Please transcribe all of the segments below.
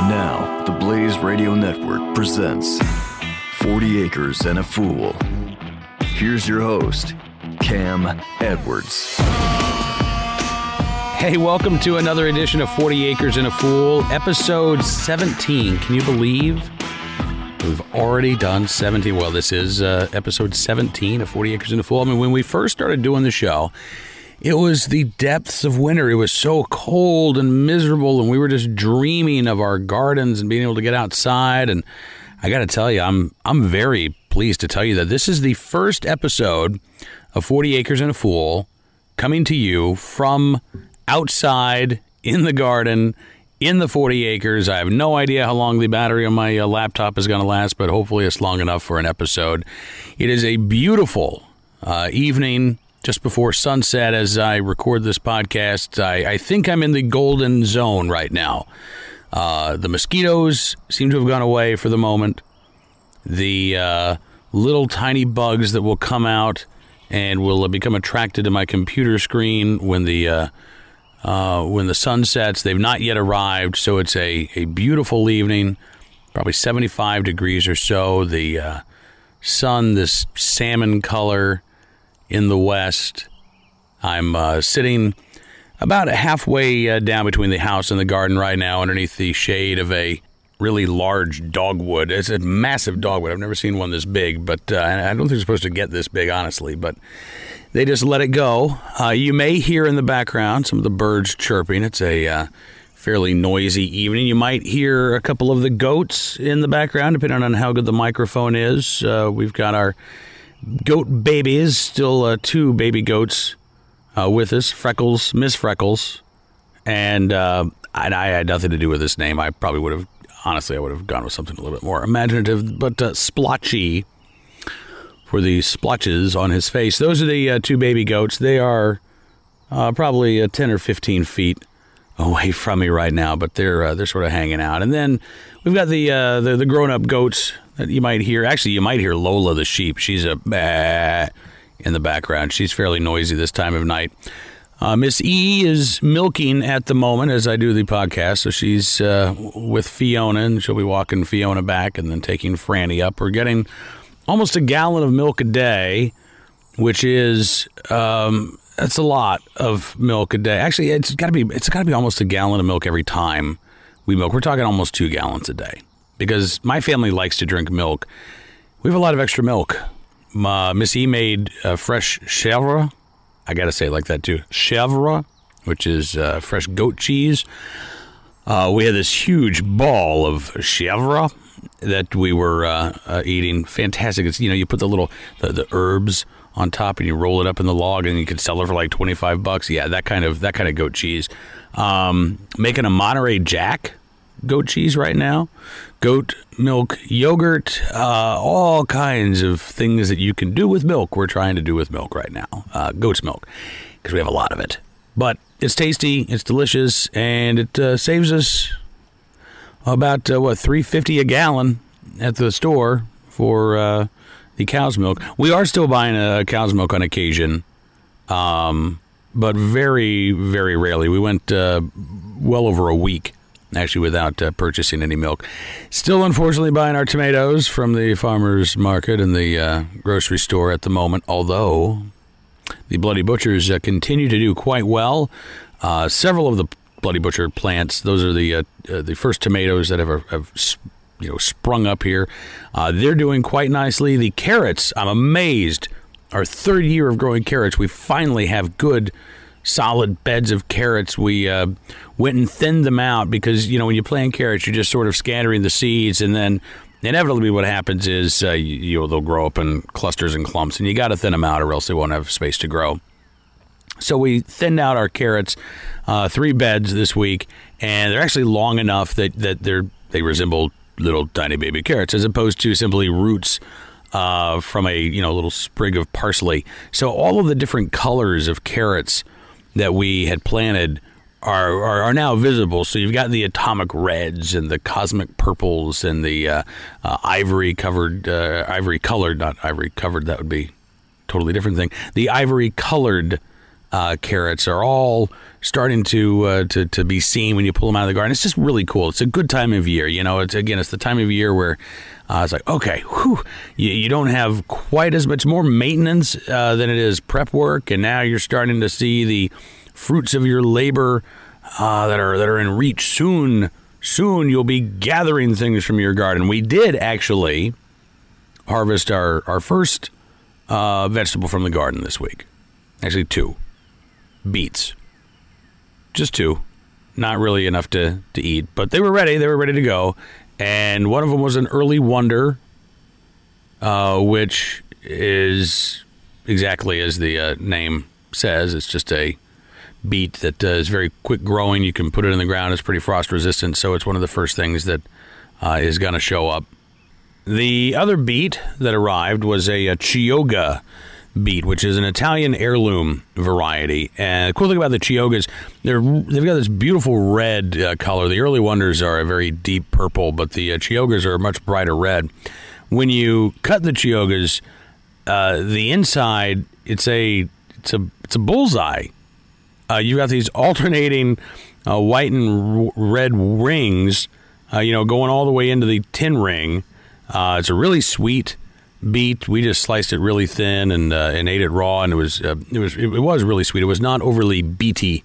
And now, the Blaze Radio Network presents 40 Acres and a Fool. Here's your host, Cam Edwards. Hey, welcome to another edition of 40 Acres and a Fool, episode 17. Can you believe we've already done 17? Well, this is uh, episode 17 of 40 Acres and a Fool. I mean, when we first started doing the show, it was the depths of winter. It was so cold and miserable, and we were just dreaming of our gardens and being able to get outside. And I got to tell you, I'm I'm very pleased to tell you that this is the first episode of 40 Acres and a Fool coming to you from outside in the garden in the 40 acres. I have no idea how long the battery on my uh, laptop is going to last, but hopefully it's long enough for an episode. It is a beautiful uh, evening just before sunset as I record this podcast. I, I think I'm in the golden zone right now. Uh, the mosquitoes seem to have gone away for the moment. The uh, little tiny bugs that will come out and will become attracted to my computer screen when the uh, uh, when the sun sets. They've not yet arrived, so it's a, a beautiful evening, probably 75 degrees or so. The uh, sun, this salmon color in the west. I'm uh, sitting about halfway uh, down between the house and the garden right now, underneath the shade of a really large dogwood. It's a massive dogwood. I've never seen one this big, but uh, I don't think it's supposed to get this big, honestly. But they just let it go. Uh, you may hear in the background some of the birds chirping. It's a uh, fairly noisy evening. You might hear a couple of the goats in the background, depending on how good the microphone is. Uh, we've got our goat babies, still uh, two baby goats uh, with us Freckles, Miss Freckles. And uh, I, I, had nothing to do with this name. I probably would have, honestly, I would have gone with something a little bit more imaginative. But uh, Splotchy for the splotches on his face. Those are the uh, two baby goats. They are uh, probably 10 or 15 feet away from me right now, but they're uh, they're sort of hanging out. And then we've got the uh, the, the grown up goats you might hear. Actually, you might hear Lola the sheep. She's a bah in the background. She's fairly noisy this time of night. Uh, Miss E is milking at the moment as I do the podcast, so she's uh, with Fiona, and she'll be walking Fiona back and then taking Franny up. We're getting almost a gallon of milk a day, which is um, that's a lot of milk a day. Actually, it's got to be it's got to be almost a gallon of milk every time we milk. We're talking almost two gallons a day because my family likes to drink milk. We have a lot of extra milk. Uh, Miss E made uh, fresh chèvre. I got to say like that too. Chèvre, which is uh, fresh goat cheese. Uh, we had this huge ball of chèvre that we were uh, uh, eating. Fantastic. It's, you know, you put the little the, the herbs on top and you roll it up in the log and you can sell it for like 25 bucks. Yeah, that kind of that kind of goat cheese. Um, making a Monterey Jack goat cheese right now. Goat milk yogurt, uh, all kinds of things that you can do with milk. We're trying to do with milk right now. Uh, goat's milk because we have a lot of it. But it's tasty, it's delicious, and it uh, saves us about uh, what 350 a gallon at the store for uh, the cow's milk. We are still buying a cow's milk on occasion, um, but very, very rarely. We went uh, well over a week actually without uh, purchasing any milk. Still, unfortunately, buying our tomatoes from the farmers market and the uh, grocery store at the moment. Although the Bloody Butchers uh, continue to do quite well. Uh, several of the Bloody Butcher plants; those are the uh, uh, the first tomatoes that have, have you know sprung up here. They're doing quite nicely. The carrots, I'm amazed. Our third year of growing carrots, we finally have good, solid beds of carrots. We uh, went and thinned them out because you know when you plant carrots, you're just sort of scattering the seeds, and then inevitably what happens is uh, you, you know, they'll grow up in clusters and clumps, and you got to thin them out, or else they won't have space to grow. So we thinned out our carrots, uh, three beds this week, and they're actually long enough that that they're they resemble little tiny baby carrots as opposed to simply roots uh, from a you know little sprig of parsley. So all of the different colors of carrots that we had planted are, are, are now visible. So you've got the atomic reds and the cosmic purples and the uh, uh, ivory covered, uh, ivory colored, not ivory covered. That would be totally different thing. The ivory colored uh, carrots are all starting to, uh, to to be seen when you pull them out of the garden. It's just really cool. It's a good time of year. You know, it's again, it's the time of year where uh, it's like, okay, whew, you, you don't have quite as much more maintenance uh, than it is prep work, and now you're starting to see the fruits of your labor uh, that are that are in reach. Soon, soon you'll be gathering things from your garden. We did actually harvest our our first uh, vegetable from the garden this week. Actually, two beets, just two. Not really enough to, to eat, but they were ready. They were ready to go. And one of them was an early wonder, uh, which is exactly as the uh, name says. It's just a beet that uh, is very quick growing. You can put it in the ground. It's pretty frost resistant, so it's one of the first things that uh, is going to show up. The other beet that arrived was a, a Chioggia beet, which is an Italian heirloom variety. And the cool thing about the Chioggias, they're they've got this beautiful red uh, color. The early wonders are a very deep purple, but the uh, Chioggias are a much brighter red. When you cut the Chioggias, uh, the inside it's a it's a it's a bullseye. Uh, you've got these alternating uh, white and r- red rings, uh, you know, going all the way into the tin ring. It's a really sweet beet. We just sliced it really thin and uh, and ate it raw, and it was uh, it was it was really sweet. It was not overly beety,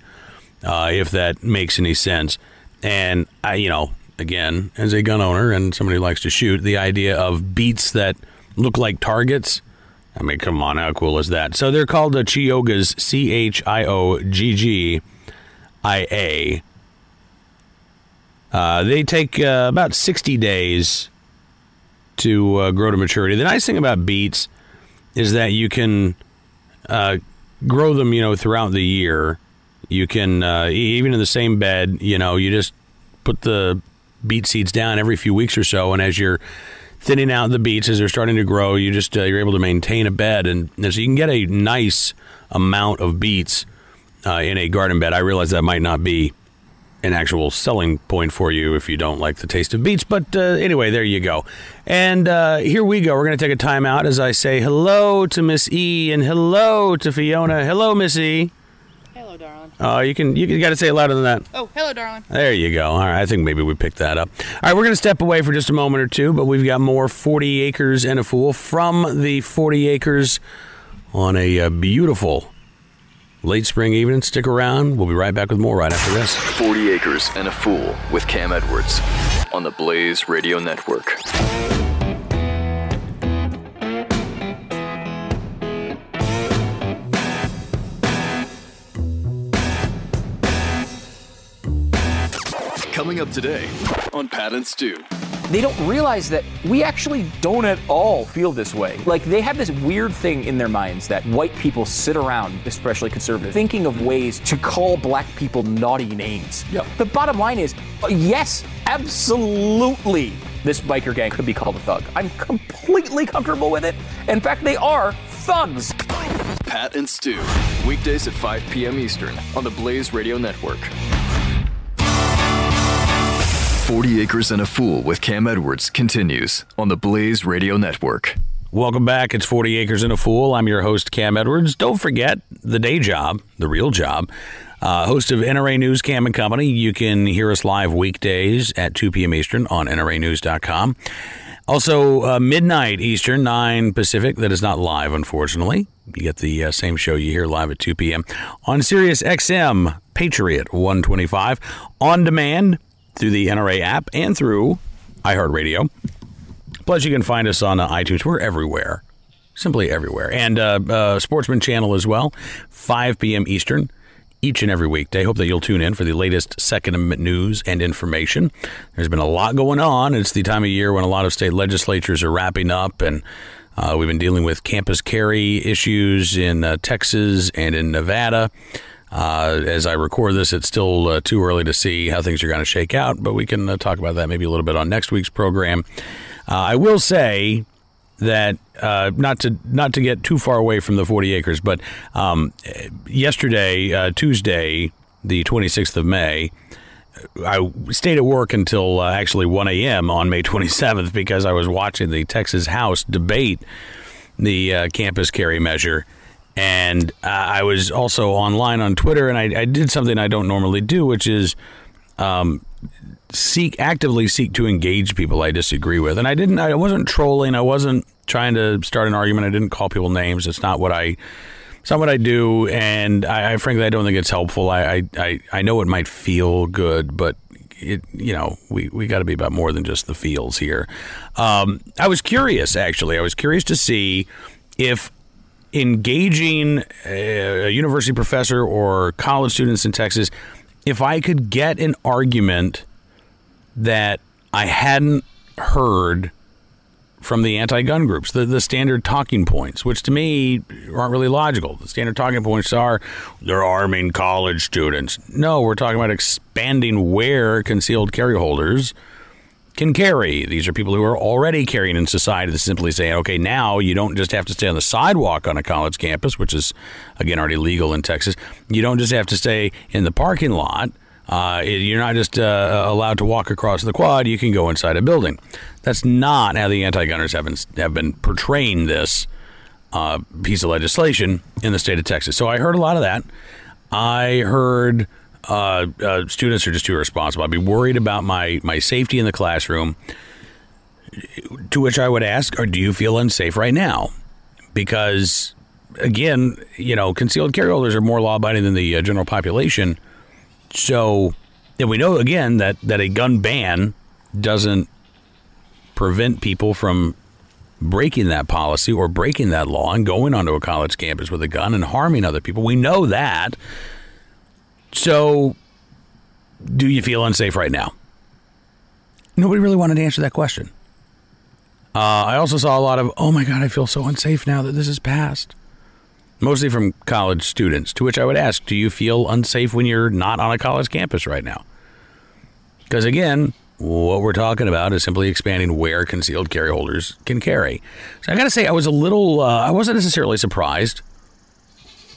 uh, if that makes any sense. And I, you know, again, as a gun owner and somebody who likes to shoot, the idea of beets that look like targets. I mean, come on, how cool is that? So they're called the Chioggias, C H I O G G I A. Uh, they take uh, about 60 days to uh, grow to maturity. The nice thing about beets is that you can uh, grow them, you know, throughout the year. You can uh, even in the same bed, you know, you just put the beet seeds down every few weeks or so, and as you're thinning out the beets as they're starting to grow, you just uh, you're able to maintain a bed, and, and, so you can get a nice amount of beets uh, in a garden bed. I realize that might not be an actual selling point for you if you don't like the taste of beets. But uh, anyway, there you go. And uh, here we go. We're going to take a time out as I say hello to Miss E and hello to Fiona. Hello, Miss E. Hello, darling. Oh, you can you got to say it louder than that. Oh, hello, darling. There you go. All right, I think maybe we picked that up. All right, we're going to step away for just a moment or two, but we've got more 40 acres and a fool from the 40 acres on a uh, beautiful late spring evening. Stick around. We'll be right back with more right after this. 40 Acres and a Fool with Cam Edwards on the Blaze Radio Network. Coming up today on Pat and Stu. They don't realize that we actually don't at all feel this way. Like they have this weird thing in their minds that white people sit around, especially conservative, thinking of ways to call black people naughty names. Yep. The bottom line is, yes, absolutely, this biker gang could be called a thug. I'm completely comfortable with it. In fact, they are thugs. Pat and Stu, weekdays at 5 p.m. Eastern on the Blaze Radio Network. 40 Acres and a Fool with Cam Edwards continues on the Blaze Radio Network. Welcome back. It's 40 Acres and a Fool. I'm your host, Cam Edwards. Don't forget the day job, the real job. Uh, host of NRA News Cam and Company. You can hear us live weekdays at 2 p.m. Eastern on NRAnews.com. Also, uh, midnight Eastern, 9 Pacific. That is not live, unfortunately. You get the uh, same show you hear live at 2 p.m. on Sirius XM Patriot 125 on demand through the NRA app and through iHeartRadio. Plus, you can find us on uh, iTunes. We're everywhere, simply everywhere. And uh, uh, Sportsman Channel as well, 5 p.m. Eastern, each and every weekday. Hope that you'll tune in for the latest Second Amendment news and information. There's been a lot going on. It's the time of year when a lot of state legislatures are wrapping up, and uh, we've been dealing with campus carry issues in uh, Texas and in Nevada. Uh, as I record this, it's still uh, too early to see how things are going to shake out, but we can uh, talk about that maybe a little bit on next week's program. Uh, I will say that uh, not to not to get too far away from the 40 acres, but um, yesterday, uh, Tuesday, the 26th of May. I stayed at work until actually 1 a.m. on May 27th because I was watching the Texas House debate the campus carry measure And uh, I was also online on Twitter, and I, I did something I don't normally do, which is um, seek actively seek to engage people I disagree with. And I didn't. I wasn't trolling. I wasn't trying to start an argument. I didn't call people names. It's not what I. It's not what I do, and I, I frankly I don't think it's helpful. I, I, I, know it might feel good, but it, you know, we, we got to be about more than just the feels here. Um, I was curious, actually. I was curious to see if engaging a, a university professor or college students in Texas, if I could get an argument that I hadn't heard from the anti-gun groups, the, the standard talking points, which to me aren't really logical. The standard talking points are they're arming college students. No, we're talking about expanding where concealed carry holders can carry. These are people who are already carrying in society to simply saying, okay, now you don't just have to stay on the sidewalk on a college campus, which is again already legal in Texas. You don't just have to stay in the parking lot. Uh, you're not just uh, allowed to walk across the quad. You can go inside a building. That's not how the anti-gunners have been, have been portraying this uh, piece of legislation in the state of Texas. So I heard a lot of that. I heard uh, uh, students are just too irresponsible. I'd be worried about my my safety in the classroom. To which I would ask, or do you feel unsafe right now? Because again, you know, concealed carry holders are more law abiding than the uh, general population. So, and we know again that that a gun ban doesn't prevent people from breaking that policy or breaking that law and going onto a college campus with a gun and harming other people. We know that. So, do you feel unsafe right now? Nobody really wanted to answer that question. Uh, I also saw a lot of, oh my God, I feel so unsafe now that this is passed. Mostly from college students, to which I would ask, do you feel unsafe when you're not on a college campus right now? Because again, what we're talking about is simply expanding where concealed carry holders can carry. So I got to say, I was a little, uh, I wasn't necessarily surprised,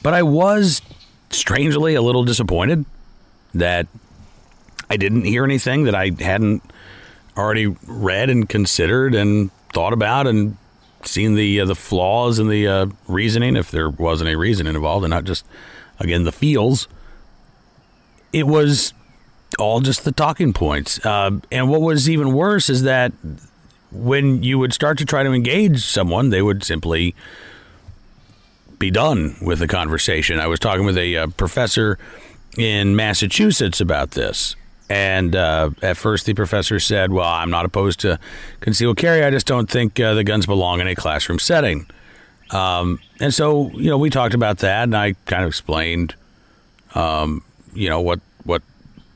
but I was strangely a little disappointed that I didn't hear anything that I hadn't already read and considered and thought about and seen the uh, the flaws in the uh, reasoning if there was any reasoning involved and not just again the feels. It was all just the talking points. Uh, and what was even worse is that when you would start to try to engage someone, they would simply be done with the conversation. I was talking with a uh, professor in Massachusetts about this. And uh, at first, the professor said, Well, I'm not opposed to concealed carry. I just don't think uh, the guns belong in a classroom setting. Um, and so, you know, we talked about that, and I kind of explained, um, you know, what what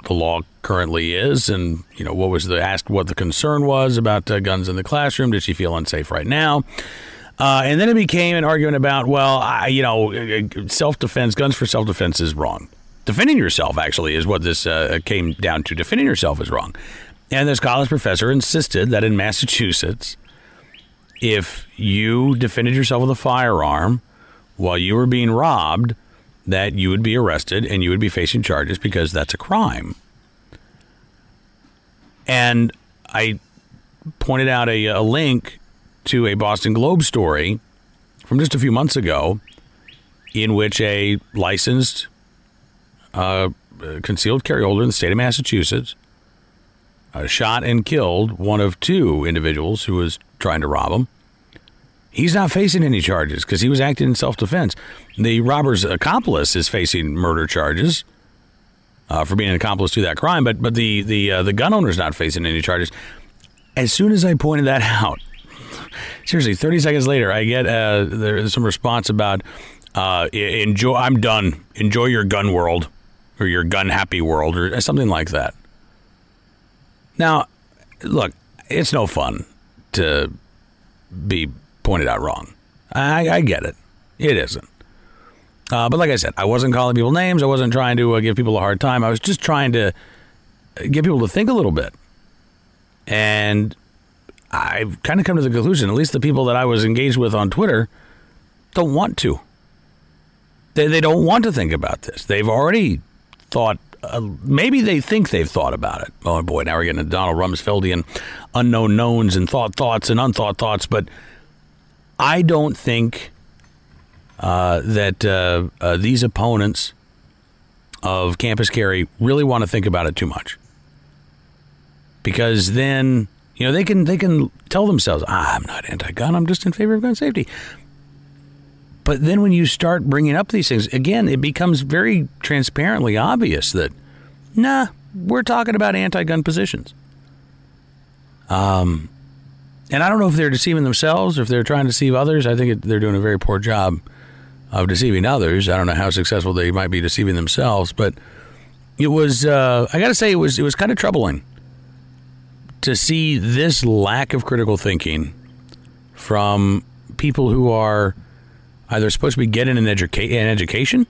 the law currently is, and you know, what was the asked what the concern was about uh, guns in the classroom. Did she feel unsafe right now? Uh, and then it became an argument about, well, I, you know, self defense, guns for self defense is wrong. Defending yourself, actually, is what this uh, came down to. Defending yourself is wrong. And this college professor insisted that in Massachusetts, if you defended yourself with a firearm while you were being robbed, that you would be arrested and you would be facing charges because that's a crime. And I pointed out a, a link to a Boston Globe story from just a few months ago in which a licensed uh, concealed carry holder in the state of Massachusetts uh, shot and killed one of two individuals who was trying to rob him. He's not facing any charges because he was acting in self defense. The robber's accomplice is facing murder charges uh, for being an accomplice to that crime, but but the the uh, the gun owner's not facing any charges. As soon as I pointed that out, seriously, 30 seconds later, I get uh, there's some response about uh, enjoy. I'm done. Enjoy your gun world or your gun happy world or something like that. Now, look, it's no fun to be pointed out wrong. I, I get it. It isn't. Uh, but like I said, I wasn't calling people names. I wasn't trying to uh, give people a hard time. I was just trying to get people to think a little bit. And I've kind of come to the conclusion, at least the people that I was engaged with on Twitter, don't want to. They, they don't want to think about this. They've already thought, uh, maybe they think they've thought about it. Oh boy, now we're getting to Donald Rumsfeldian unknown knowns and thought thoughts and unthought thoughts. But I don't think uh, that uh, uh, these opponents of campus carry really want to think about it too much, because then you know they can they can tell themselves, ah, "I'm not anti-gun. I'm just in favor of gun safety." But then when you start bringing up these things again, it becomes very transparently obvious that, nah, we're talking about anti-gun positions. Um, and I don't know if they're deceiving themselves or if they're trying to deceive others. I think they're doing a very poor job of deceiving others. I don't know how successful they might be deceiving themselves, but it was. Uh, I got to say, it was it was kind of troubling to see this lack of critical thinking from people who are either supposed to be getting an, educa- an education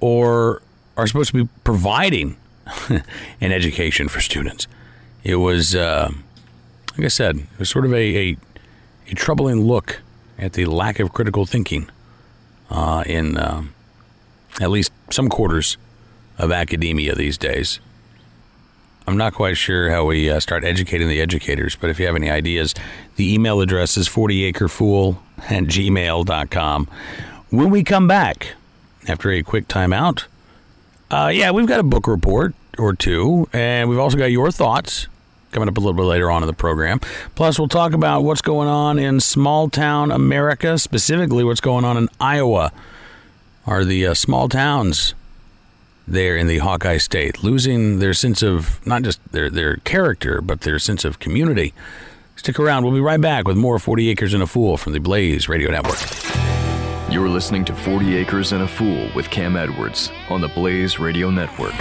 or are supposed to be providing an education for students. It was, uh, like I said, it was sort of a, a, a troubling look at the lack of critical thinking uh, in uh, at least some quarters of academia these days. I'm not quite sure how we uh, start educating the educators, but if you have any ideas, the email address is 40acrefool at gmail.com. When we come back, after a quick timeout, uh, yeah, we've got a book report or two, and we've also got your thoughts coming up a little bit later on in the program. Plus, we'll talk about what's going on in small town America, specifically what's going on in Iowa. Are the uh, small towns there in the Hawkeye State losing their sense of not just their, their character, but their sense of community? Stick around. We'll be right back with more 40 Acres and a Fool from the Blaze Radio Network. You're listening to 40 Acres and a Fool with Cam Edwards on the Blaze Radio Network.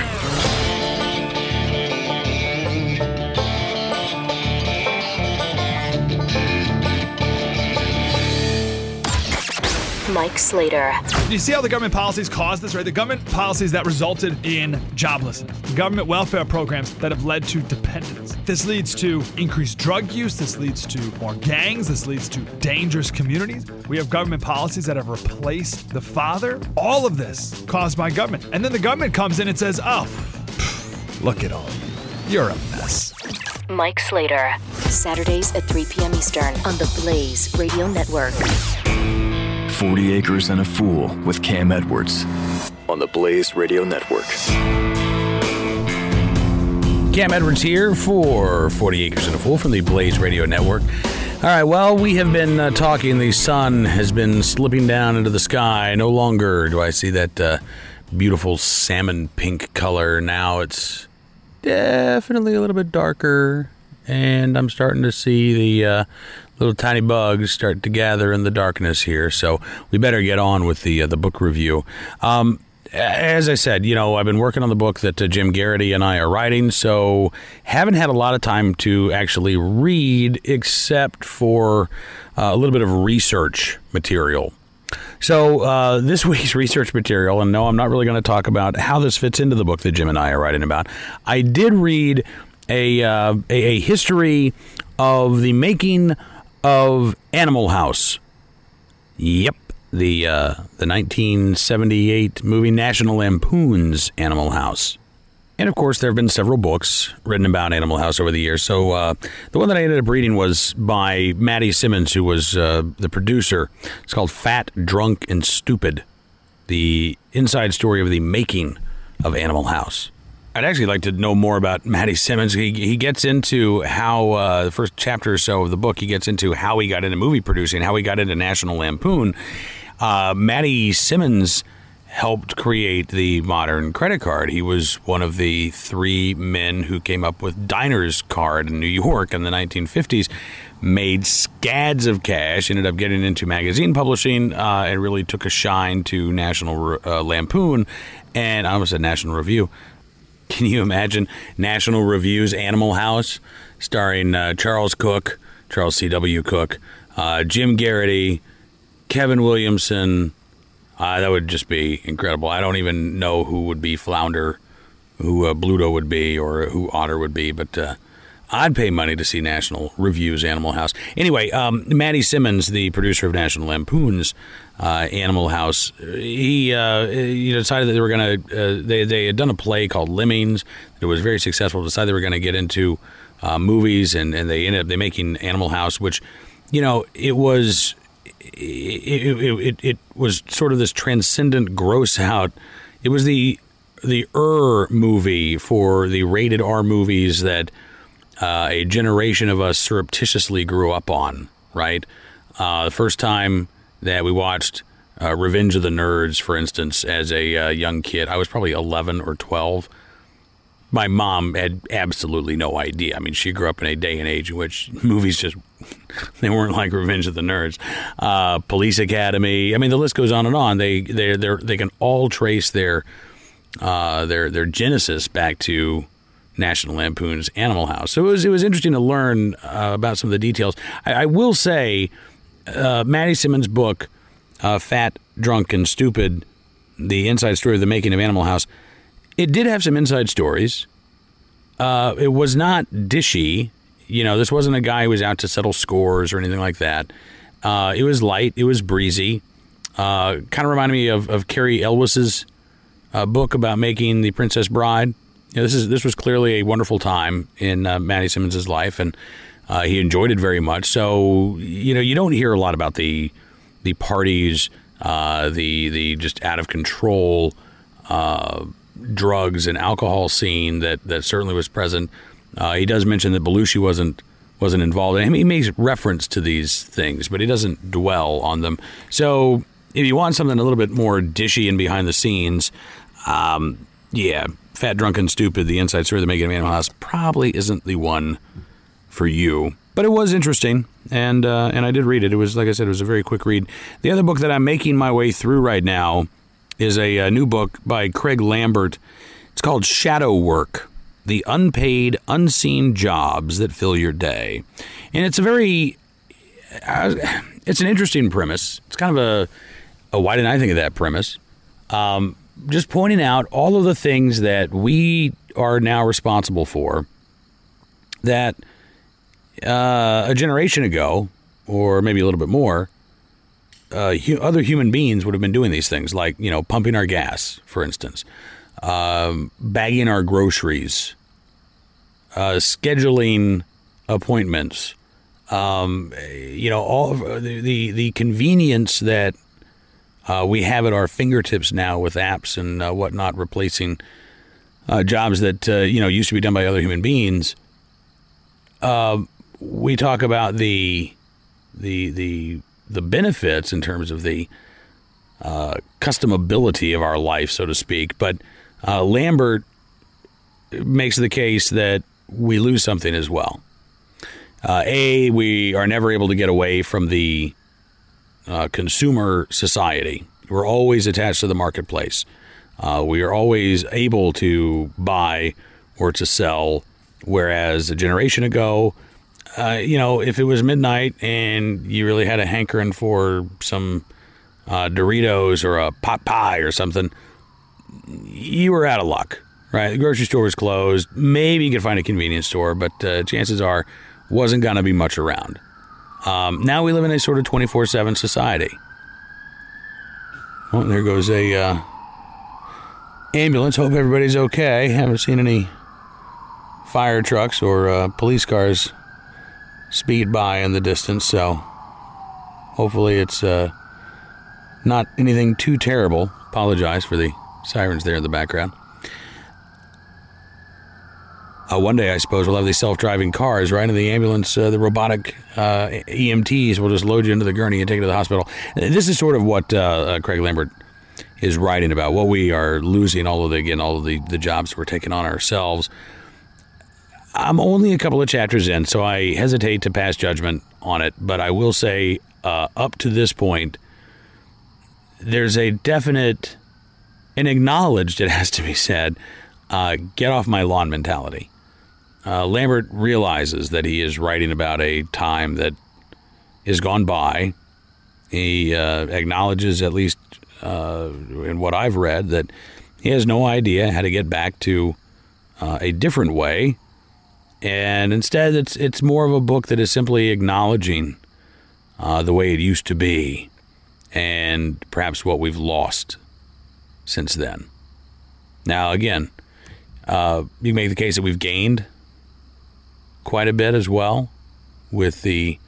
Mike Slater. You see how the government policies caused this, right? The government policies that resulted in joblessness, government welfare programs that have led to dependence. This leads to increased drug use. This leads to more gangs. This leads to dangerous communities. We have government policies that have replaced the father. All of this caused by government. And then the government comes in and says, oh, look at all you. You're a mess. Mike Slater. Saturdays at 3 p.m. Eastern on the Blaze Radio Network. 40 Acres and a Fool with Cam Edwards on the Blaze Radio Network. Cam Edwards here for 40 Acres and a Fool from the Blaze Radio Network. All right, well, we have been uh, talking. The sun has been slipping down into the sky. No longer do I see that uh, beautiful salmon pink color. Now it's definitely a little bit darker, and I'm starting to see the uh, little tiny bugs start to gather in the darkness here. So we better get on with the uh, the book review. Um, as I said, you know, I've been working on the book that uh, Jim Geraghty and I are writing, so haven't had a lot of time to actually read, except for uh, a little bit of research material. So this week's research material, and no, I'm not really going to talk about how this fits into the book that Jim and I are writing about. I did read a uh, a, a history of the making of Animal House. Yep, the uh, the 1978 movie National Lampoon's Animal House. And of course, there have been several books written about Animal House over the years. So uh, the one that I ended up reading was by Matty Simmons, who was uh, the producer. It's called Fat, Drunk, and Stupid: The Inside Story of the Making of Animal House. I'd actually like to know more about Matty Simmons. He, he gets into how uh, the first chapter or so of the book, he gets into how he got into movie producing, how he got into National Lampoon. Uh, Matty Simmons helped create the modern credit card. He was one of the three men who came up with Diner's card in New York in the 1950s. Made scads of cash, ended up getting into magazine publishing, uh, and really took a shine to National uh, Lampoon, and I almost said National Review. Can you imagine National Review's Animal House, starring uh, Charles Cooke, Charles C.W. Cooke, uh, Jim Geraghty, Kevin Williamson? Uh, that would just be incredible. I don't even know who would be Flounder, who uh, Bluto would be, or who Otter would be, but uh, I'd pay money to see National Review's Animal House. Anyway, um, Matty Simmons, the producer of National Lampoon's uh, Animal House, he uh, decided that they were going to. Uh, they they had done a play called Lemmings. It was very successful. Decided they were going to get into uh, movies, and, and they ended up they making Animal House, which you know it was it, it, it, it was sort of this transcendent gross out. It was the the er movie for the rated R movies that uh, a generation of us surreptitiously grew up on. Right, uh, the first time that we watched uh, Revenge of the Nerds, for instance, as a uh, young kid, I was probably eleven or twelve my mom had absolutely no idea. I mean, she grew up in a day and age in which movies just they weren't like Revenge of the Nerds, uh, Police Academy. I mean, the list goes on and on. They they they they can all trace their uh, their their genesis back to National Lampoon's Animal House. So it was it was interesting to learn uh, about some of the details. I, I will say, uh, Matty Simmons' book, uh, "Fat, Drunk, and Stupid: The Inside Story of the Making of Animal House." It did have some inside stories. Uh, it was not dishy. You know, this wasn't a guy who was out to settle scores or anything like that. Uh, it was light. It was breezy. Uh, kind of reminded me of, of Cary Elwes's uh, book about making the Princess Bride. Know, this is this was clearly a wonderful time in uh, Matty Simmons' life, and uh, he enjoyed it very much. So you know, you don't hear a lot about the the parties, uh, the the just out of control uh, drugs and alcohol scene that that certainly was present. Uh, he does mention that Belushi wasn't wasn't involved, he makes reference to these things, but he doesn't dwell on them. So, if you want something a little bit more dishy and behind the scenes, um, yeah, Fat, Drunk, and Stupid, the inside story of the making of Animal House probably isn't the one for you. But it was interesting, and uh, and I did read it. It was like I said, it was a very quick read. The other book that I'm making my way through right now is a, a new book by Craig Lambert. It's called Shadow Work The Unpaid, Unseen Jobs That Fill Your Day. And it's a very, uh, it's an interesting premise. It's kind of a, a why didn't I think of that premise? Um, just pointing out all of the things that we are now responsible for that uh, a generation ago, or maybe a little bit more, uh, hu- other human beings would have been doing these things, like you know, pumping our gas, for instance, um, bagging our groceries, uh, scheduling appointments. Um, you know, all the the, the convenience that uh, we have at our fingertips now with apps and uh, whatnot, replacing uh, jobs that uh, you know used to be done by other human beings. Uh, we talk about the the the the benefits in terms of the uh, customability of our life, so to speak. But Lambert makes the case that we lose something as well. A, we are never able to get away from the uh, consumer society. We're always attached to the marketplace. Uh, we are always able to buy or to sell, whereas a generation ago, uh, you know, if it was midnight and you really had a hankering for some uh, Doritos or a pot pie or something, you were out of luck, right? The grocery store was closed. Maybe you could find a convenience store, but uh, chances are wasn't going to be much around. Um, now we live in a sort of 24 7 society. Well, there goes a uh, ambulance. Hope everybody's okay. Haven't seen any fire trucks or uh, police cars speed by in the distance, so hopefully it's uh, not anything too terrible. Apologize for the sirens there in the background. Uh, one day, I suppose, we'll have these self driving cars, right? In the ambulance, uh, the robotic uh, EMTs will just load you into the gurney and take you to the hospital. This is sort of what uh, uh, Craig Lambert is writing about what we are losing, all of the, again, all of the, the jobs we're taking on ourselves. I'm only a couple of chapters in, so I hesitate to pass judgment on it, but I will say, uh, up to this point, there's a definite and acknowledged, it has to be said, get off my lawn mentality. Uh, Lambert realizes that he is writing about a time that is gone by. He uh, acknowledges, at least uh, in what I've read, that he has no idea how to get back to uh, a different way. And instead, it's it's more of a book that is simply acknowledging uh, the way it used to be, and perhaps what we've lost since then. Now, again, uh, you make the case that we've gained quite a bit as well with the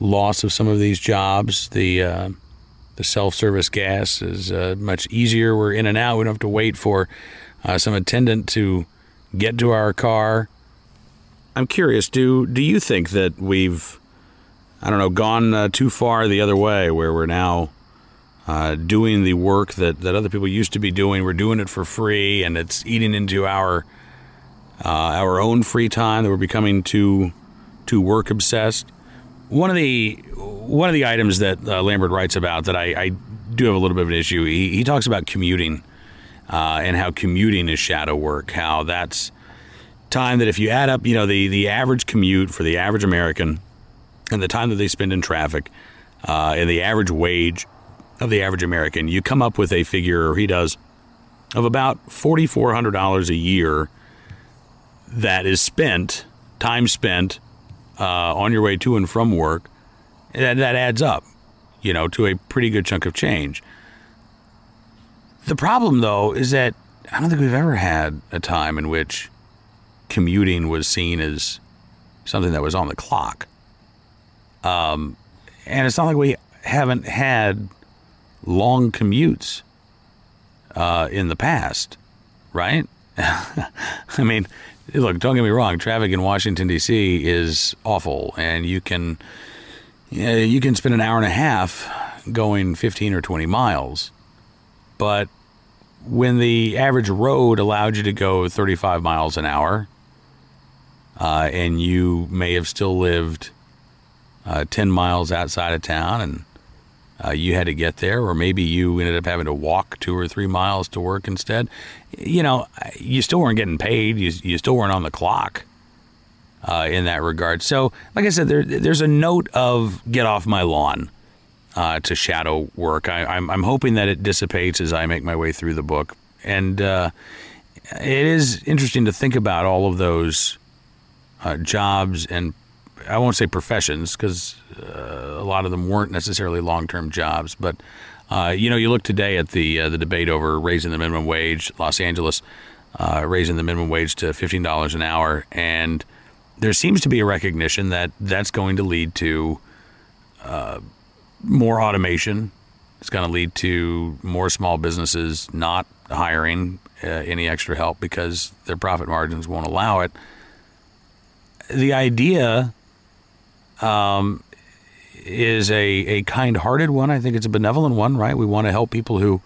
loss of some of these jobs. The uh, the self service gas is uh, much easier. We're in and out. We don't have to wait for uh, some attendant to get to our car. I'm curious. Do do you think that we've I don't know gone uh, too far the other way, where we're now uh, doing the work that, that other people used to be doing. We're doing it for free, and it's eating into our uh, our own free time. That we're becoming too too work obsessed. One of the one of the items that uh, Lambert writes about that I, I, do have a little bit of an issue. He, he talks about commuting uh, and how commuting is shadow work. How that's time that if you add up, you know, the the average commute for the average American and the time that they spend in traffic uh, and the average wage of the average American, you come up with a figure, or he does, of about $4,400 a year that is spent, time spent uh, on your way to and from work. That, that adds up, you know, to a pretty good chunk of change. The problem, though, is that I don't think we've ever had a time in which commuting was seen as something that was on the clock. Um, and it's not like we haven't had long commutes uh, in the past, right? I mean, look, don't get me wrong. Traffic in Washington D.C. is awful, and you can you can spend an hour and a half going 15 or 20 miles, but when the average road allowed you to go 35 miles an hour, uh, and you may have still lived uh, 10 miles outside of town and uh, you had to get there, or maybe you ended up having to walk two or three miles to work instead. You know, you still weren't getting paid. You, you still weren't on the clock uh, in that regard. So, like I said, there, there's a note of get off my lawn uh, to shadow work. I, am I'm, I'm hoping that it dissipates as I make my way through the book. And uh, it is interesting to think about all of those uh, jobs and I won't say professions because uh, a lot of them weren't necessarily long term jobs. But uh, you know, you look today at the uh, the debate over raising the minimum wage, Los Angeles uh, raising the minimum wage to fifteen dollars an hour, and there seems to be a recognition that that's going to lead to uh, more automation. It's going to lead to more small businesses not hiring uh, any extra help because their profit margins won't allow it. The idea um, is a, a kind hearted one. I think it's a benevolent one, right? We want to help people who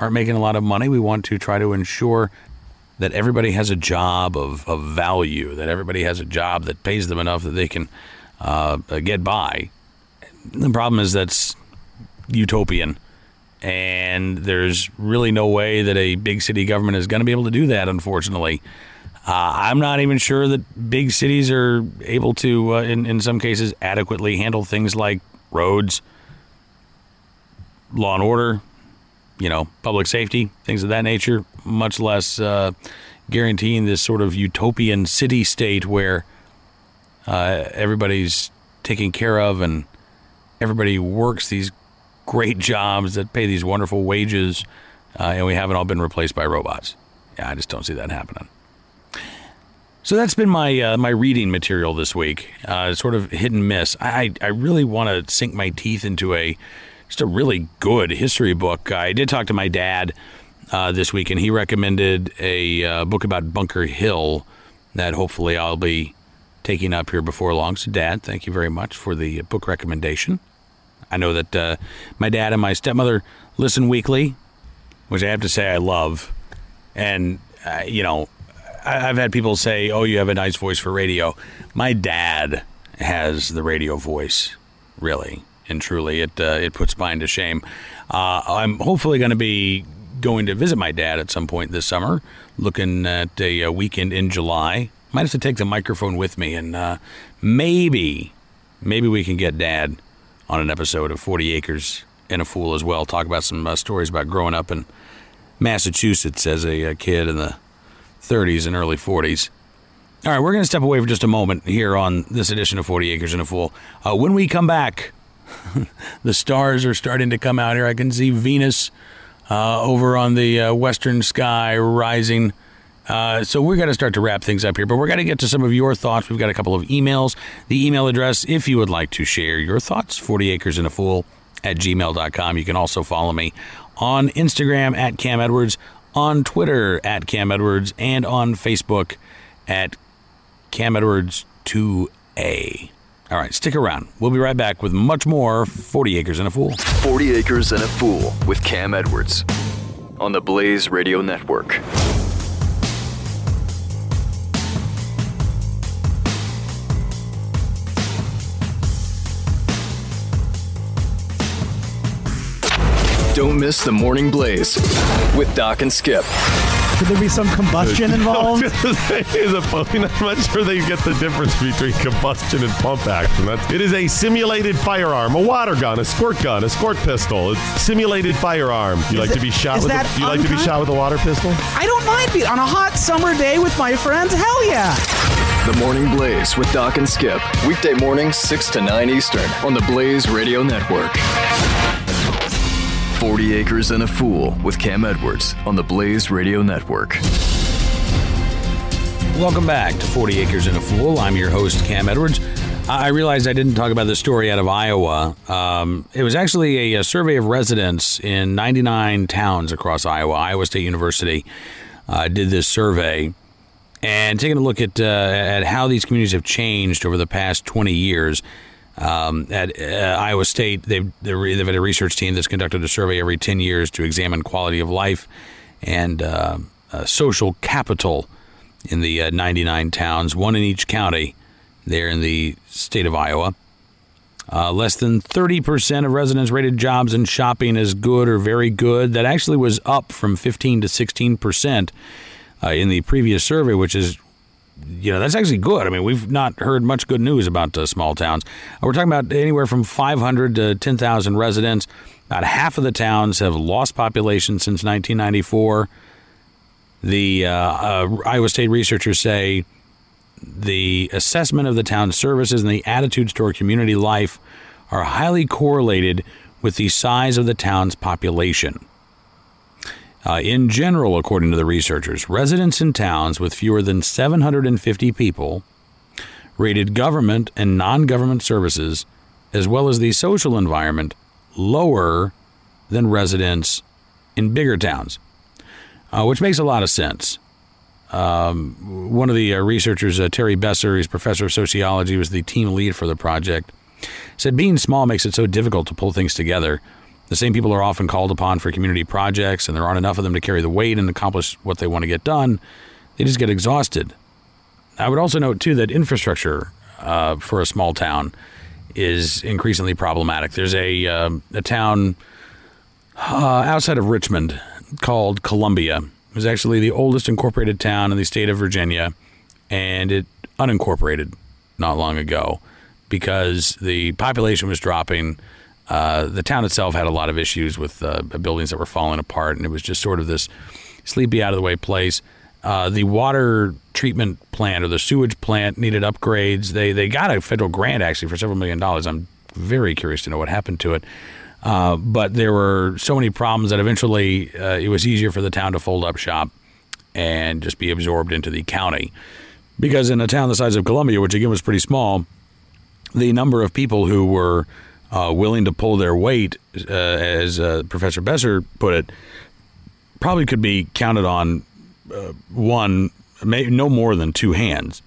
aren't making a lot of money. We want to try to ensure that everybody has a job of, of value, that everybody has a job that pays them enough that they can uh, get by. The problem is that's utopian. And there's really no way that a big city government is going to be able to do that, unfortunately. Uh, I'm not even sure that big cities are able to, uh, in, in some cases, adequately handle things like roads, law and order, you know, public safety, things of that nature, much less uh, guaranteeing this sort of utopian city state where uh, everybody's taken care of and everybody works these great jobs that pay these wonderful wages, uh, and we haven't all been replaced by robots. Yeah, I just don't see that happening. So that's been my uh, my reading material this week. Uh, sort of hit and miss. I I really want to sink my teeth into a just a really good history book. I did talk to my dad uh, this week, and he recommended a uh, book about Bunker Hill that hopefully I'll be taking up here before long. So, Dad, thank you very much for the book recommendation. I know that uh, my dad and my stepmother listen weekly, which I have to say I love, and uh, you know I've had people say, "Oh, you have a nice voice for radio." My dad has the radio voice, really and truly. It uh, it puts mine to shame. Uh, I'm hopefully going to be going to visit my dad at some point this summer. Looking at a, a weekend in July. Might have to take the microphone with me, and uh, maybe maybe we can get Dad on an episode of Forty Acres and a Fool as well. Talk about some uh, stories about growing up in Massachusetts as a, a kid in the 30s and early 40s. All right, we're going to step away for just a moment here on this edition of 40 Acres and a Fool. Uh, when we come back, the stars are starting to come out here. I can see Venus uh, over on the uh, western sky rising. Uh, so we're going to start to wrap things up here, but we're going to get to some of your thoughts. We've got a couple of emails. The email address, if you would like to share your thoughts, 40 acres and a fool at gmail.com. You can also follow me on Instagram at Cam Edwards, on Twitter at Cam Edwards, and on Facebook at Cam Edwards 2A. All right, stick around. We'll be right back with much more 40 Acres and a Fool. 40 Acres and a Fool with Cam Edwards on the Blaze Radio Network. Don't miss the Morning Blaze with Doc and Skip. Could there be some combustion involved? Is a I'm not sure they get the difference between combustion and pump action. That's, it is a simulated firearm, a water gun, a squirt gun, a squirt pistol. It's simulated firearm. You like it- to be shot with? A, you like to be shot with a water pistol? I don't mind being on a hot summer day with my friends. Hell yeah! The Morning Blaze with Doc and Skip. Weekday mornings, 6 to 9 Eastern on the Blaze Radio Network. 40 Acres and a Fool with Cam Edwards on the Blaze Radio Network. Welcome back to 40 Acres and a Fool. I'm your host, Cam Edwards. I realized I didn't talk about this story out of Iowa. Um, it was actually a, a survey of residents in 99 towns across Iowa. Iowa State University uh, did this survey and taking a look at uh, at how these communities have changed over the past 20 years. Um, at uh, Iowa State, they've they've had a research team that's conducted a survey every 10 years to examine quality of life and uh, uh, social capital in the uh, 99 towns, one in each county there in the state of Iowa. Uh, less than 30% of residents rated jobs and shopping as good or very good. That actually was up from 15 to 16% uh, in the previous survey, which is, you know, that's actually good. I mean, we've not heard much good news about uh, small towns. We're talking about anywhere from 500 to 10,000 residents. About half of the towns have lost population since 1994. The uh, uh, Iowa State researchers say the assessment of the town's services and the attitudes toward community life are highly correlated with the size of the town's population. Uh, in general, according to the researchers, residents in towns with fewer than 750 people rated government and non government services, as well as the social environment, lower than residents in bigger towns, uh, which makes a lot of sense one of the uh, researchers, uh, Terry Besser, he's professor of sociology, was the team lead for the project, said being small makes it so difficult to pull things together. The same people are often called upon for community projects, and there aren't enough of them to carry the weight and accomplish what they want to get done. They just get exhausted. I would also note, too, that infrastructure uh, for a small town is increasingly problematic. There's a, um a town uh, outside of Richmond called Columbia. It was actually the oldest incorporated town in the state of Virginia, and it unincorporated not long ago because the population was dropping. Uh, the town itself had a lot of issues with uh, buildings that were falling apart, and it was just sort of this sleepy, out of the way place. Uh, the water treatment plant or the sewage plant needed upgrades. They they got a federal grant actually for several million dollars. I'm very curious to know what happened to it. Uh, but there were so many problems that eventually uh, it was easier for the town to fold up shop and just be absorbed into the county. Because in a town the size of Columbia, which again was pretty small, the number of people who were uh, willing to pull their weight, uh, as uh, Professor Besser put it, probably could be counted on uh, one, may, no more than two hands.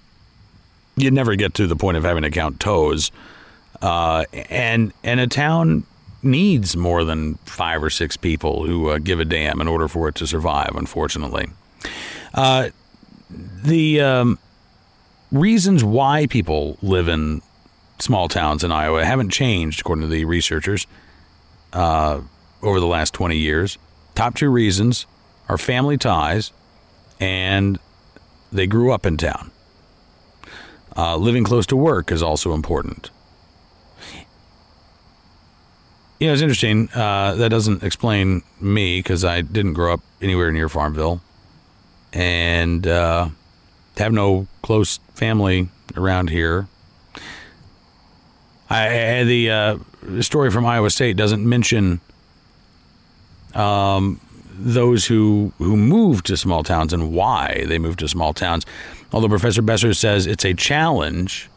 You'd never get to the point of having to count toes. Uh, and and a town needs more than five or six people who uh, give a damn in order for it to survive. Unfortunately, the um, reasons why people live in small towns in Iowa haven't changed, according to the researchers, uh, over the last 20 years. Top two reasons are family ties and they grew up in town. Uh, living close to work is also important. Know, it's interesting. Uh, that doesn't explain me because I didn't grow up anywhere near Farmville and uh, have no close family around here. I, the uh, story from Iowa State doesn't mention um, those who who move to small towns and why they move to small towns. Although Professor Besser says it's a challenge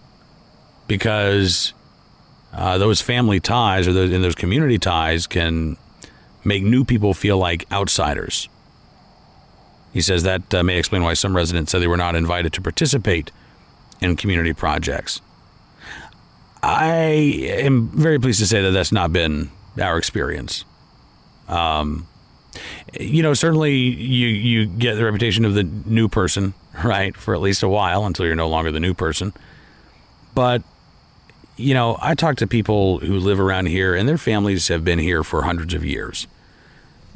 because uh, those family ties or those those community ties can make new people feel like outsiders. He says that uh, may explain why some residents said they were not invited to participate in community projects. I am very pleased to say that that's not been our experience. Um, you know, certainly you you get the reputation of the new person, right, for at least a while until you're no longer the new person. But you know, I talk to people who live around here, and their families have been here for hundreds of years.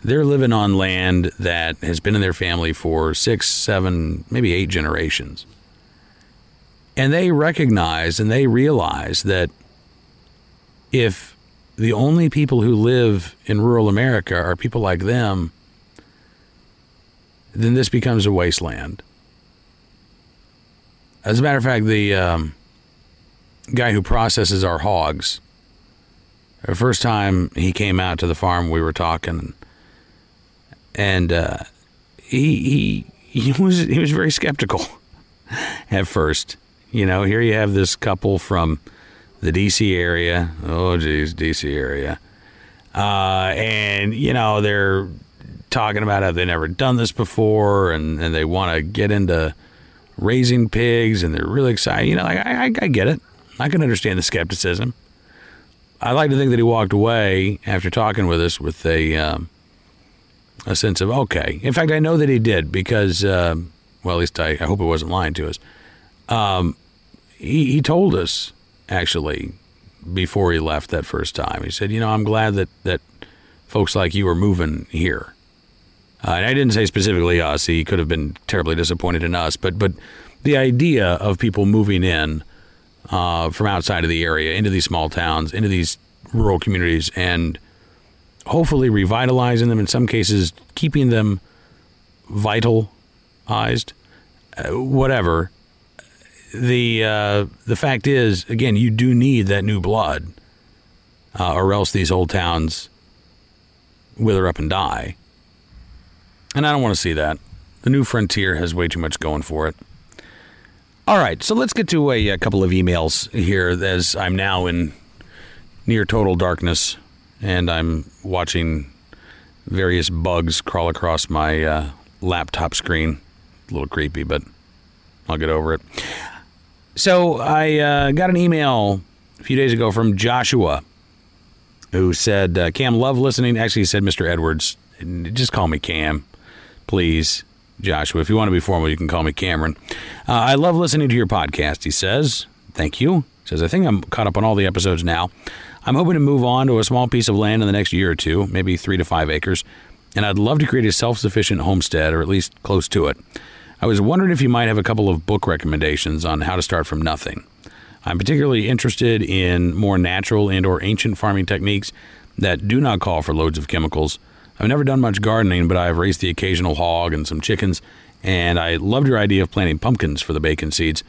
They're living on land that has been in their family for six, seven, maybe eight generations. And they recognize and they realize that if the only people who live in rural America are people like them, then this becomes a wasteland. As a matter of fact, the um, guy who processes our hogs, the first time he came out to the farm, we were talking, and uh, he he he was he was very skeptical at first. You know, here you have this couple from the DC area. Oh, geez, DC area. Uh, and, you know, they're talking about how they've never done this before and, and they want to get into raising pigs and they're really excited. You know, like, I, I, I get it. I can understand the skepticism. I like to think that he walked away after talking with us with a um, a sense of okay. In fact, I know that he did because, uh, well, at least I, I hope it wasn't lying to us. Um, he, he told us actually before he left that first time. He said, "You know, I'm glad that that folks like you are moving here." Uh, and I didn't say specifically us. He could have been terribly disappointed in us, but but the idea of people moving in uh, from outside of the area into these small towns, into these rural communities, and hopefully revitalizing them. In some cases, keeping them vitalized, uh, whatever the uh, the fact is, again, you do need that new blood, uh, or else these old towns wither up and die. And I don't want to see that. The new frontier has way too much going for it. All right, so let's get to a, a couple of emails here as I'm now in near total darkness and I'm watching various bugs crawl across my uh, laptop screen. A little creepy, but I'll get over it. So I uh, got an email a few days ago from Joshua, who said, uh, "Cam, love listening." Actually, he said, "Mr. Edwards, just call me Cam, please." Joshua, if you want to be formal, you can call me Cameron. Uh, I love listening to your podcast. He says, "Thank you." He says, "I think I'm caught up on all the episodes now. I'm hoping to move on to a small piece of land in the next year or two, maybe three to five acres, and I'd love to create a self-sufficient homestead, or at least close to it." I was wondering if you might have a couple of book recommendations on how to start from nothing. I'm particularly interested in more natural and or ancient farming techniques that do not call for loads of chemicals. I've never done much gardening, but I've raised the occasional hog and some chickens, and I loved your idea of planting pumpkins for the bacon seeds.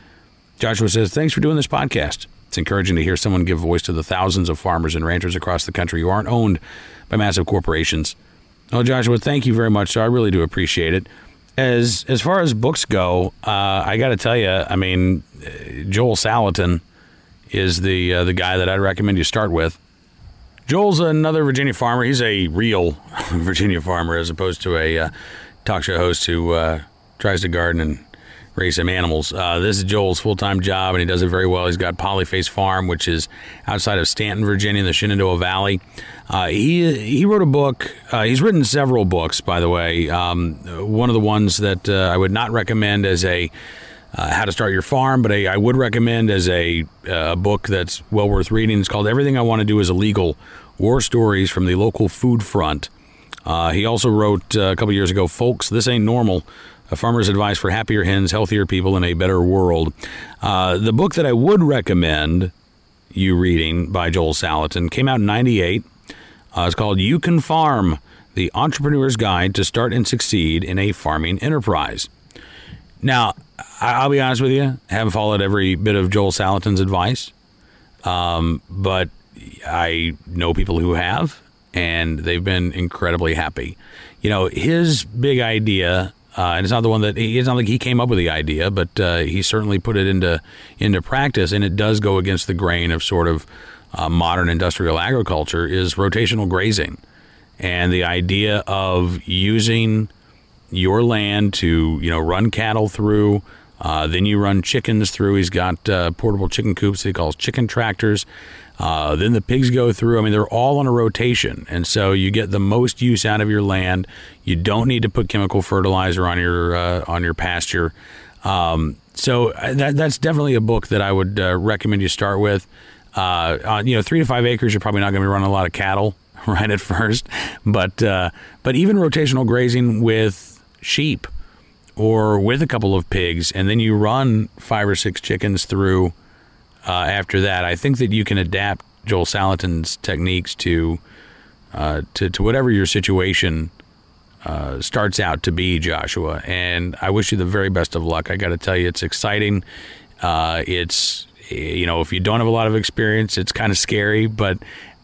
Joshua says, Thanks for doing this podcast. It's encouraging to hear someone give voice to the thousands of farmers and ranchers across the country who aren't owned by massive corporations. Oh, Joshua, thank you very much. So I really do appreciate it as as far as books go, uh, I got to tell you, I mean, Joel Salatin is the uh, the guy that I'd recommend you start with. Joel's another Virginia farmer. He's a real Virginia farmer as opposed to a uh, talk show host who uh, tries to garden and raise some animals. Uh, this is Joel's full time job, and he does it very well. He's got Polyface Farm, which is outside of Staunton, Virginia, in the Shenandoah Valley. Uh, he he wrote a book. Uh, he's written several books, by the way. Um, one of the ones that uh, I would not recommend as a uh, how to start your farm, but I would recommend as a, a book that's well worth reading. It's called Everything I Want to Do is Illegal: War Stories from the Local Food Front. Uh, he also wrote uh, a couple years ago, "Folks, This Ain't Normal." A farmer's advice for happier hens, healthier people, and a better world. the book that I would recommend you reading by Joel Salatin came out in '98. Uh, it's called You Can Farm The Entrepreneur's Guide to Start and Succeed in a Farming Enterprise. Now, I'll be honest with you, I haven't followed every bit of Joel Salatin's advice, um, but I know people who have, and they've been incredibly happy. you know, his big idea. Uh, and it's not the one that it's not like he came up with the idea, but uh, he certainly put it into into practice, and it does go against the grain of sort of uh, modern industrial agriculture. Is rotational grazing, and the idea of using your land to you know run cattle through. Uh, then you run chickens through. He's got uh, portable chicken coops he calls chicken tractors. Uh, then the pigs go through. I mean, they're all on a rotation, and so you get the most use out of your land. You don't need to put chemical fertilizer on your uh, on your pasture. Um, so uh, that, that's definitely a book that I would uh, recommend you start with. Uh, you know, three to five acres, you're probably not going to be running a lot of cattle right at first, but uh, but even rotational grazing with sheep or with a couple of pigs, and then you run five or six chickens through uh, after that. I think that you can adapt Joel Salatin's techniques to uh, to, to whatever your situation uh, starts out to be, Joshua. And I wish you the very best of luck. I got to tell you, it's exciting. Uh, it's you know, if you don't have a lot of experience, it's kind of scary, but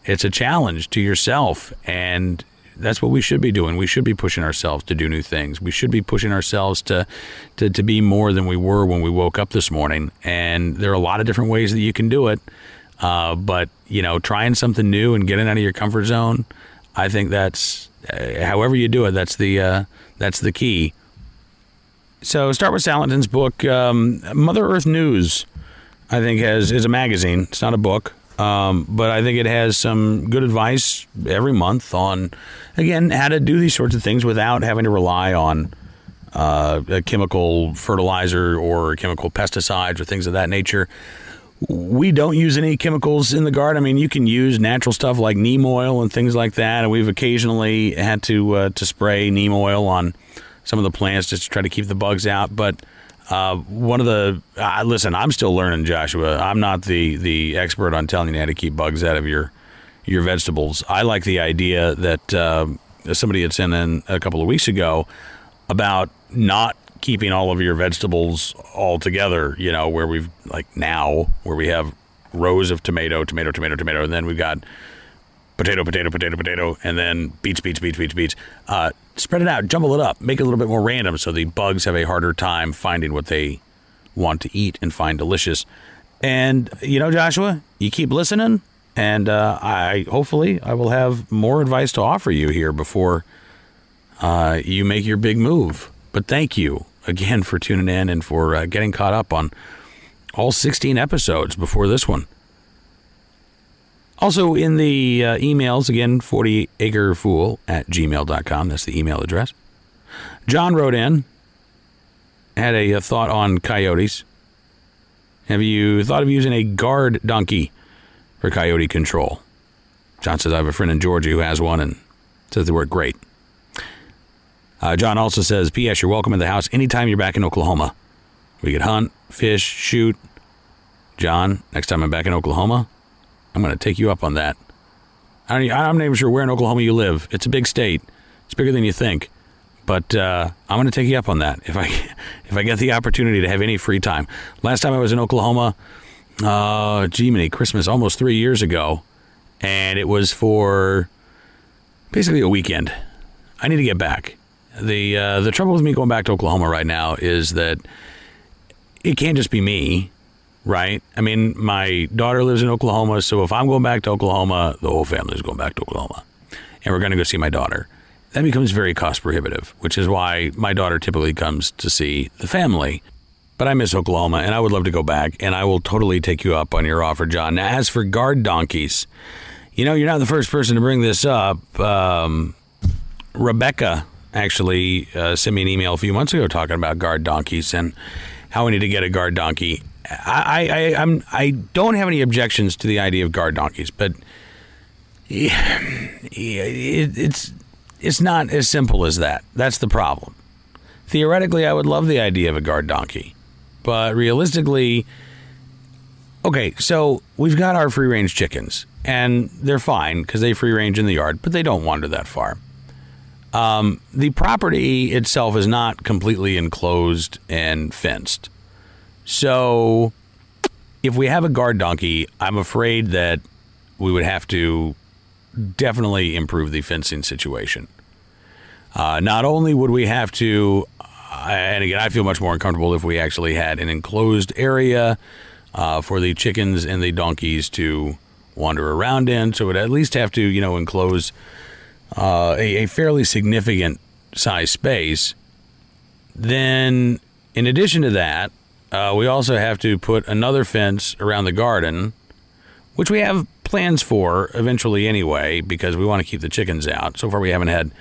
it's a challenge to yourself and that's what we should be doing. We should be pushing ourselves to do new things. We should be pushing ourselves to, to, to be more than we were when we woke up this morning. And there are a lot of different ways that you can do it. Uh, but you know, trying something new and getting out of your comfort zone, I think that's uh, however you do it. That's the uh, that's the key. So start with Salatin's book, um, Mother Earth News. I think has is a magazine. It's not a book. Um, but I think it has some good advice every month on, again, how to do these sorts of things without having to rely on uh, a chemical fertilizer or chemical pesticides or things of that nature. We don't use any chemicals in the garden. I mean, you can use natural stuff like neem oil and things like that. And we've occasionally had to uh, to spray neem oil on some of the plants just to try to keep the bugs out. But uh, one of the uh, listen, I'm still learning, Joshua. I'm not the the expert on telling you how to keep bugs out of your your vegetables. I like the idea that uh, somebody had sent in a couple of weeks ago about not keeping all of your vegetables all together. You know, where we've like now where we have rows of tomato, tomato, tomato, tomato, and then we've got potato, potato, potato, potato, and then beets, beets, beets, beets, beets. Uh, spread it out, jumble it up, make it a little bit more random so the bugs have a harder time finding what they want to eat and find delicious. And you know, Joshua, you keep listening, and uh, I hopefully I will have more advice to offer you here before uh, you make your big move. But thank you again for tuning in and for uh, getting caught up on all 16 episodes before this one. Also, in the uh, emails, again, 40acrefool at gmail.com. That's the email address. John wrote in, had a, a, thought on coyotes. Have you thought of using a guard donkey for coyote control? John says, I have a friend in Georgia who has one and says they work great. Uh, John also says, P.S. You're welcome in the house anytime you're back in Oklahoma. We could hunt, fish, shoot. John, next time I'm back in Oklahoma, I'm going to take you up on that. I am not even sure where in Oklahoma you live. It's a big state. It's bigger than you think. But uh, I'm going to take you up on that if I if I get the opportunity to have any free time. Last time I was in Oklahoma, uh, gee, many Christmas almost three years ago, and it was for basically a weekend. I need to get back. the uh, The trouble with me going back to Oklahoma right now is that it can't just be me right? I mean, my daughter lives in Oklahoma, so if I'm going back to Oklahoma, the whole family is going back to Oklahoma. And we're going to go see my daughter. That becomes very cost prohibitive, which is why my daughter typically comes to see the family. But I miss Oklahoma and I would love to go back, and I will totally take you up on your offer, John. Now, as for guard donkeys, you know, you're not the first person to bring this up. Um, Rebecca actually uh, sent me an email a few months ago talking about guard donkeys and how we need to get a guard donkey. I, I, I'm, I don't have any objections to the idea of guard donkeys, but it, it's it's not as simple as that. That's the problem. Theoretically, I would love the idea of a guard donkey, but realistically, okay, so we've got our free range chickens, and they're fine because they free range in the yard, but they don't wander that far. Um, the property itself is not completely enclosed and fenced. So, if we have a guard donkey, I'm afraid that we would have to definitely improve the fencing situation. Uh, not only would we have to, uh, and again, I feel much more uncomfortable if we actually had an enclosed area uh, for the chickens and the donkeys to wander around in. So we'd at least have to, you know, enclose uh, a, a fairly significant size space. Then, in addition to that, uh, we also have to put another fence around the garden, which we have plans for eventually anyway, because we want to keep the chickens out. So far, we haven't had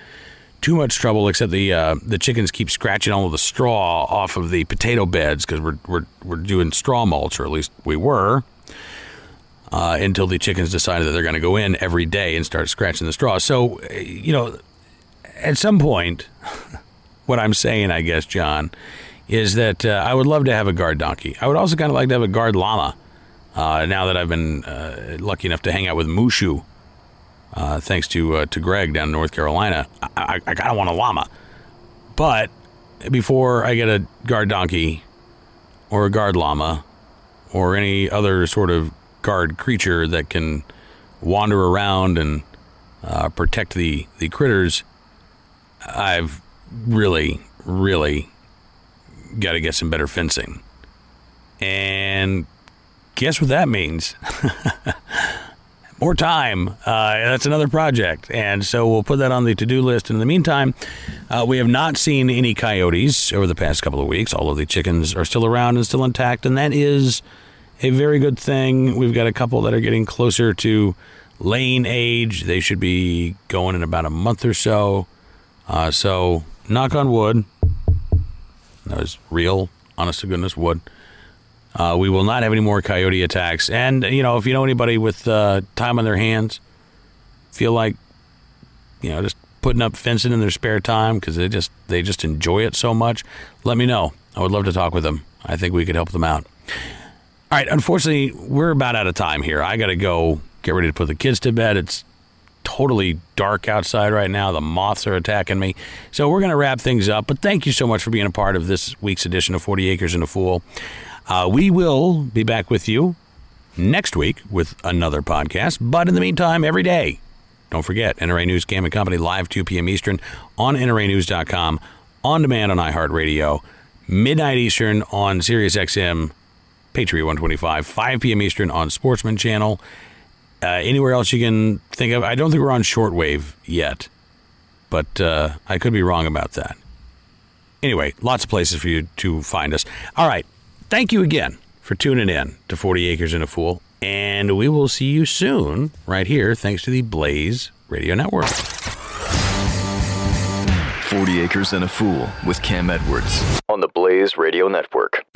too much trouble, except the uh, the chickens keep scratching all of the straw off of the potato beds because we're, we're we're doing straw mulch, or at least we were. Uh, until the chickens decided that they're going to go in every day and start scratching the straw. So, you know, at some point, what I'm saying, I guess, John, is that uh, I would love to have a guard donkey. I would also kind of like to have a guard llama. Uh, now that I've been uh, lucky enough to hang out with Mushu, uh, thanks to uh, to Greg down in North Carolina, I, I, I kind of want a llama. But before I get a guard donkey or a guard llama or any other sort of guard creature that can wander around and uh, protect the, the critters, I've really, really got to get some better fencing. And guess what that means? More time. Uh, that's another project. And so we'll put that on the to do list. In the meantime, uh, we have not seen any coyotes over the past couple of weeks, although the chickens are still around and still intact. And that is a very good thing. We've got a couple that are getting closer to laying age. They should be going in about a month or so. Uh, so, knock on wood. That was real, honest to goodness wood. Uh, we will not have any more coyote attacks. And, you know, if you know anybody with uh, time on their hands, feel like, you know, just putting up fencing in their spare time because they just they just enjoy it so much, let me know. I would love to talk with them. I think we could help them out. All right, unfortunately, we're about out of time here. I got to go get ready to put the kids to bed. It's totally dark outside right now. The moths are attacking me. So we're going to wrap things up. But thank you so much for being a part of this week's edition of 40 Acres and a Fool. Uh, we will be back with you next week with another podcast. But in the meantime, every day, don't forget NRA News Cam and Company live 2 p.m. Eastern on NRAnews.com, on demand on iHeartRadio, midnight Eastern on SiriusXM, Patriot 125, 5 p.m. Eastern on Sportsman Channel. Uh, anywhere else you can think of. I don't think we're on shortwave yet, but uh, I could be wrong about that. Anyway, lots of places for you to find us. All right. Thank you again for tuning in to 40 Acres and a Fool. And we will see you soon, right here, thanks to the Blaze Radio Network. 40 Acres and a Fool with Cam Edwards on the Blaze Radio Network.